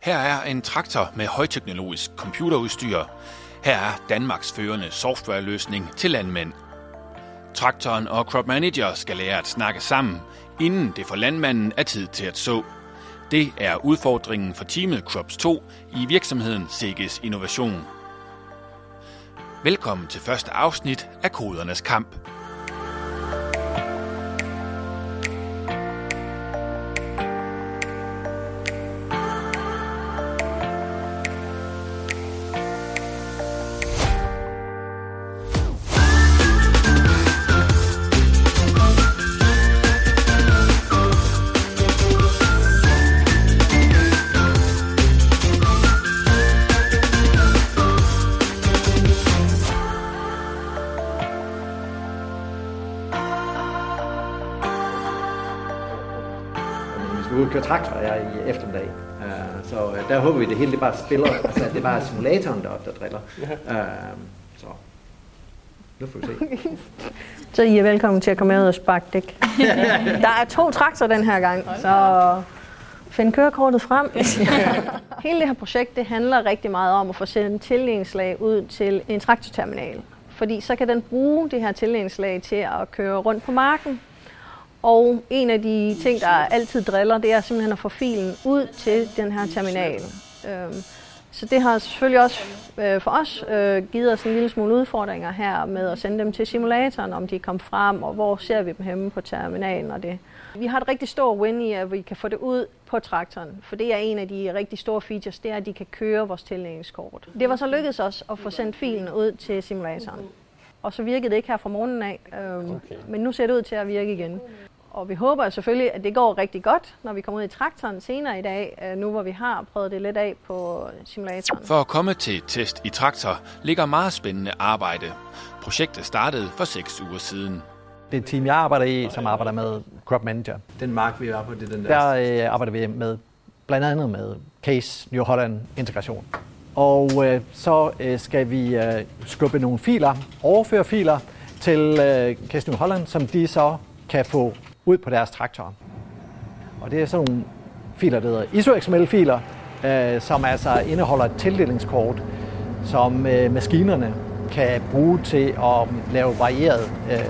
Her er en traktor med højteknologisk computerudstyr. Her er Danmarks førende softwareløsning til landmænd. Traktoren og crop manager skal lære at snakke sammen, inden det for landmanden er tid til at så. Det er udfordringen for teamet Crops 2 i virksomheden Sikkes Innovation. Velkommen til første afsnit af Kodernes Kamp. Traktor her i eftermiddag. Uh, så uh, der håber vi, at det hele det bare spiller. Altså, at det bare er simulatoren, der, der driller. Uh, så nu får vi se. Så I er velkommen til at komme med ud og sparke dæk. Der er to traktorer den her gang, så find kørekortet frem. Hele det her projekt det handler rigtig meget om at få sendt tildelingsslag ud til en traktorterminal. Fordi så kan den bruge det her tildelingsslag til at køre rundt på marken. Og en af de ting, der altid driller, det er simpelthen at få filen ud til den her terminal. Øhm, Så det har selvfølgelig også øh, for os øh, givet os en lille smule udfordringer her med at sende dem til simulatoren, om de kom frem, og hvor ser vi dem henne på terminalen og det. Vi har et rigtig stort win i, at vi kan få det ud på traktoren, for det er en af de rigtig store features, det er, at de kan køre vores tildækningskort. Det var så lykkedes os at få sendt filen ud til simulatoren. Og så virkede det ikke her fra morgenen af, øhm, okay. men nu ser det ud til at virke igen. Og vi håber selvfølgelig, at det går rigtig godt, når vi kommer ud i traktoren senere i dag, øh, nu hvor vi har prøvet det lidt af på simulatoren. For at komme til test i traktor ligger meget spændende arbejde. Projektet startede for seks uger siden. Det er et team, jeg arbejder i, som arbejder med Crop Manager. Den mark, vi er på, det er den der. Der øh, arbejder vi med blandt andet med Case New Holland integration. Og øh, så øh, skal vi øh, skubbe nogle filer, overføre filer til øh, Case New Holland, som de så kan få ud på deres traktorer. Og det er sådan nogle filer, der hedder ISO-XML-filer, øh, som altså indeholder et tildelingskort, som øh, maskinerne kan bruge til at lave varieret øh,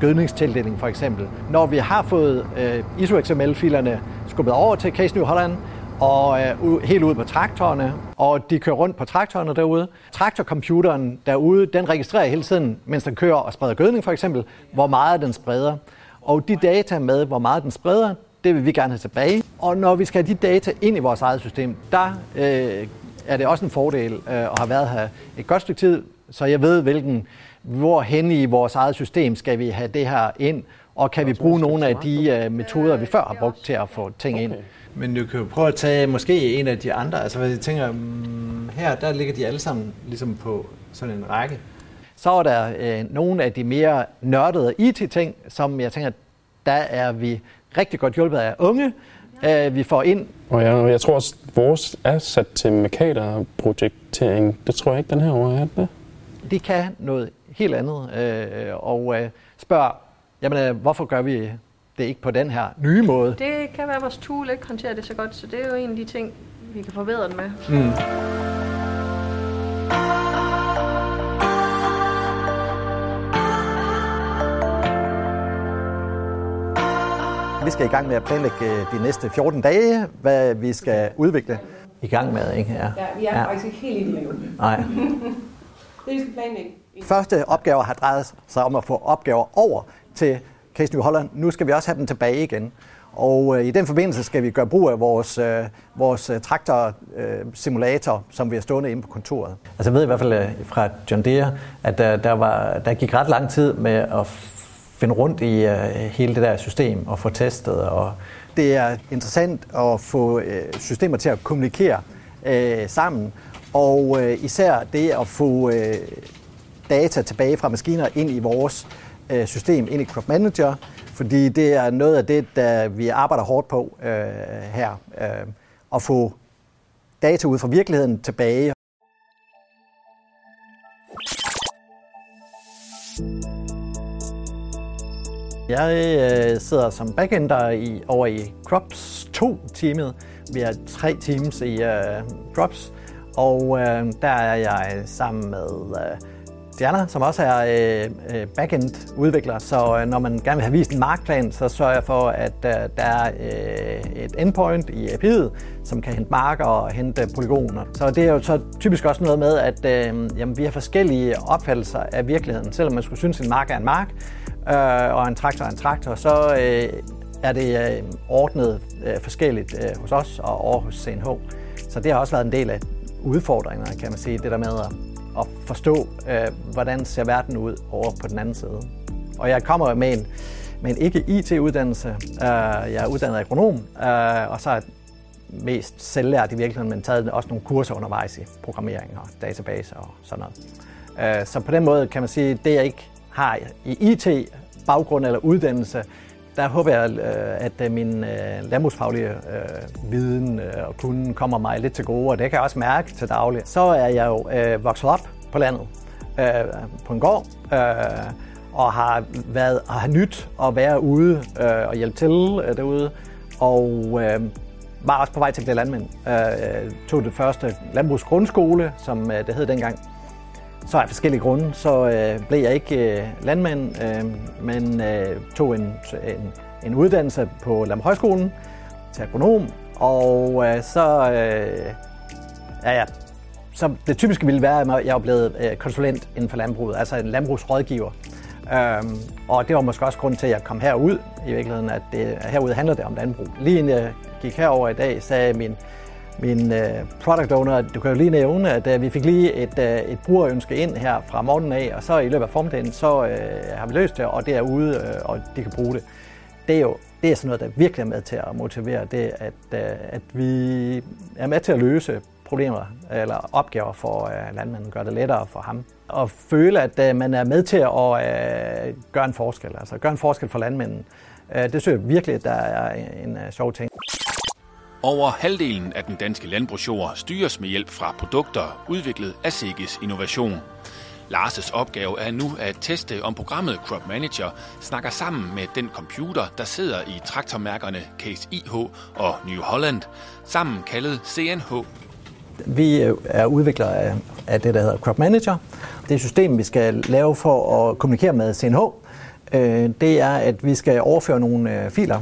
gødningstildeling for eksempel. Når vi har fået øh, ISO-XML-filerne skubbet over til Case New Holland, og øh, helt ud på traktorerne, og de kører rundt på traktorerne derude. Traktorcomputeren derude, den registrerer hele tiden, mens den kører og spreder gødning for eksempel, hvor meget den spreder. Og de data med, hvor meget den spreder, det vil vi gerne have tilbage. Og når vi skal have de data ind i vores eget system, der øh, er det også en fordel øh, at have været her et godt stykke tid, så jeg ved, hvilken, hvor hen i vores eget system skal vi have det her ind, og kan vi bruge nogle af de øh, metoder, vi før har brugt til at få ting ind. Men du kan jo prøve at tage måske en af de andre. Altså, hvad jeg tænker, mm, her der ligger de alle sammen ligesom på sådan en række. Så er der øh, nogle af de mere nørdede IT-ting, som jeg tænker, der er vi rigtig godt hjulpet af unge. Øh, vi får ind Og jeg, jeg tror også, at vores er sat til Mercator-projektering. Det tror jeg ikke, den her år er det. de kan noget helt andet, øh, og øh, spørger, jamen, øh, hvorfor gør vi det ikke på den her nye måde? Det kan være, at vores tool ikke håndterer det så godt, så det er jo en af de ting, vi kan forbedre det med. Mm. Vi skal i gang med at planlægge øh, de næste 14 dage, hvad vi skal udvikle. I gang med, ikke? Ja, Ja, vi er ja. faktisk ikke helt inde endnu. Nej. Det vi skal planlægge. Første opgaver har drejet sig om at få opgaver over til Case New Holland. Nu skal vi også have dem tilbage igen. Og øh, i den forbindelse skal vi gøre brug af vores, øh, vores øh, traktor-simulator, øh, som vi har stående inde på kontoret. Altså jeg ved i hvert fald øh, fra John Deere, at der, der, var, der gik ret lang tid med at finde rundt i øh, hele det der system og få testet. Og det er interessant at få øh, systemer til at kommunikere øh, sammen. Og øh, især det at få øh, data tilbage fra maskiner ind i vores øh, system, ind i Crop Manager, fordi det er noget af det, der vi arbejder hårdt på øh, her. Øh, at få data ud fra virkeligheden tilbage. Jeg øh, sidder som backender i, over i Crops 2-teamet, Vi er tre teams i øh, Drops, og øh, der er jeg sammen med øh, Diana, som også er øh, øh backend-udvikler. Så øh, når man gerne vil have vist en markplan, så sørger jeg for, at øh, der er øh, et endpoint i API'et, som kan hente marker og hente polygoner. Så det er jo så typisk også noget med, at øh, jamen, vi har forskellige opfattelser af virkeligheden. Selvom man skulle synes, at en mark er en mark, øh, og en traktor er en traktor, så øh, er det øh, ordnet øh, forskelligt øh, hos os og over hos CNH. Så det har også været en del af udfordringerne, kan man sige, det der med at at forstå, øh, hvordan ser verden ud over på den anden side. Og jeg kommer med en, med en ikke-IT-uddannelse. Øh, jeg er uddannet agronom, øh, og så er mest selvlært i virkeligheden, men taget også nogle kurser undervejs i programmering og database og sådan noget. Øh, så på den måde kan man sige, at det jeg ikke har i IT-baggrund eller uddannelse, der håber jeg, øh, at øh, min øh, landbrugsfaglige viden og kunden kommer mig lidt til gode, og det kan jeg også mærke til daglig. Så er jeg jo vokset op på landet, på en gård, og har været og har nyt at være ude og hjælpe til derude, og var også på vej til at blive landmænd. Jeg tog det første landbrugsgrundskole, som det hed dengang, så af forskellige grunde, så øh, blev jeg ikke øh, landmand, øh, men øh, tog en, en, en uddannelse på Landbrugshøjskolen til agronom, og øh, så, øh, ja, ja, så det typiske ville være, at jeg var blevet øh, konsulent inden for landbruget, altså en landbrugsrådgiver. Øhm, og det var måske også grund til, at jeg kom herud i virkeligheden, at det, herude handler det om landbrug. Lige inden jeg gik herover i dag, sagde min min uh, product owner, du kan jo lige nævne, at uh, vi fik lige et, uh, et brugerønske ind her fra morgenen af, og så i løbet af formiddagen, så uh, har vi løst det, og det er ude, uh, og de kan bruge det. Det er jo det er sådan noget, der virkelig er med til at motivere det, at, uh, at vi er med til at løse problemer eller opgaver for uh, landmanden, gør det lettere for ham. Og føle, at uh, man er med til at uh, gøre en forskel, altså gøre en forskel for landmanden. Uh, det synes jeg virkelig, at der er en uh, sjov ting. Over halvdelen af den danske landbrugsjord styres med hjælp fra produkter udviklet af Sikkes Innovation. Lars' opgave er nu at teste, om programmet Crop Manager snakker sammen med den computer, der sidder i traktormærkerne Case IH og New Holland, sammen kaldet CNH. Vi øh, er udviklere af det, der hedder Crop Manager. Det system, vi skal lave for at kommunikere med CNH, øh, det er, at vi skal overføre nogle øh, filer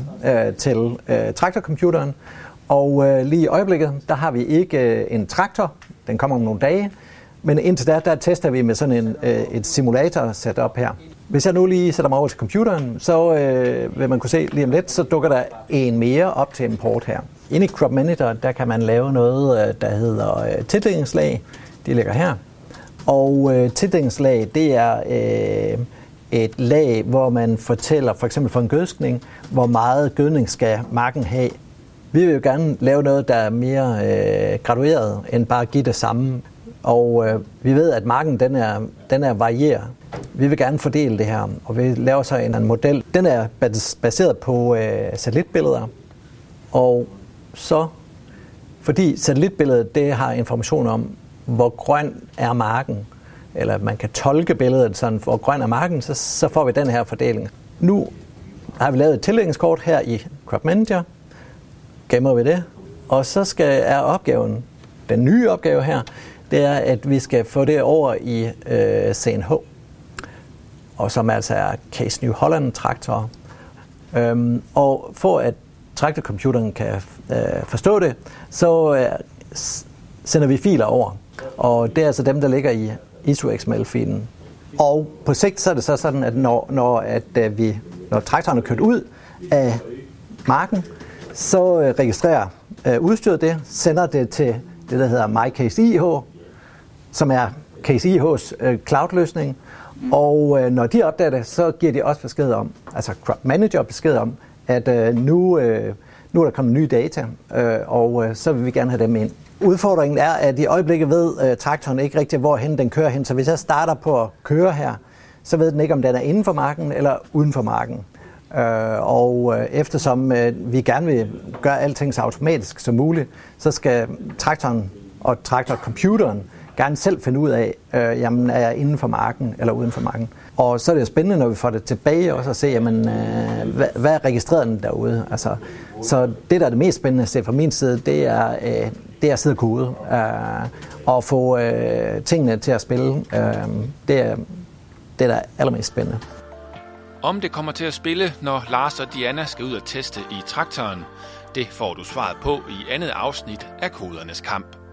til traktorcomputeren, og øh, lige i øjeblikket, der har vi ikke øh, en traktor. Den kommer om nogle dage. Men indtil da, der tester vi med sådan en, øh, et simulator setup her. Hvis jeg nu lige sætter mig over til computeren, så øh, vil man kunne se lige om lidt, så dukker der en mere op til import her. Inde i Crop Manager, der kan man lave noget, øh, der hedder øh, tildelingslag. De ligger her. Og øh, tildelingslag, det er øh, et lag, hvor man fortæller, for eksempel for en gødskning, hvor meget gødning skal marken have vi vil jo gerne lave noget, der er mere øh, gradueret, end bare at give det samme. Og øh, vi ved, at marken den er, den er varieret. Vi vil gerne fordele det her, og vi laver så en, en model. Den er baseret på øh, satellitbilleder. Og så, fordi satellitbilledet det har information om, hvor grøn er marken, eller man kan tolke billedet sådan, hvor grøn er marken, så, så får vi den her fordeling. Nu har vi lavet et tillægningskort her i Crop Manager, gemmer vi det. Og så skal, er opgaven, den nye opgave her, det er, at vi skal få det over i øh, CNH, og som altså er Case New Holland traktor. Øhm, og for at traktorcomputeren kan øh, forstå det, så øh, sender vi filer over. Og det er altså dem, der ligger i ISO-XML-filen. Og på sigt så er det så sådan, at når, når, at, øh, vi, når traktoren er kørt ud af marken, så øh, registrerer øh, udstyret det, sender det til det, der hedder MyCaseIH, som er CaseIH's øh, cloud-løsning. Og øh, når de opdager det, så giver de også besked om, altså Crop Manager besked om, at øh, nu, øh, nu er der kommet nye data, øh, og øh, så vil vi gerne have dem ind. Udfordringen er, at i øjeblikket ved øh, traktoren ikke rigtigt, hvorhen den kører hen. Så hvis jeg starter på at køre her, så ved den ikke, om den er inden for marken eller uden for marken. Øh, og øh, eftersom øh, vi gerne vil gøre alting så automatisk som muligt, så skal traktoren og traktorcomputeren gerne selv finde ud af, øh, jamen, er jeg inden for marken eller uden for marken. Og så er det jo spændende, når vi får det tilbage også at se, jamen, øh, hvad, hvad er registreret derude. Altså, så det, der er det mest spændende at se fra min side, det er, øh, det er at sidde og kode øh, og få øh, tingene til at spille. Øh, det, er, det, der er allermest spændende. Om det kommer til at spille, når Lars og Diana skal ud og teste i traktoren, det får du svaret på i andet afsnit af Kodernes Kamp.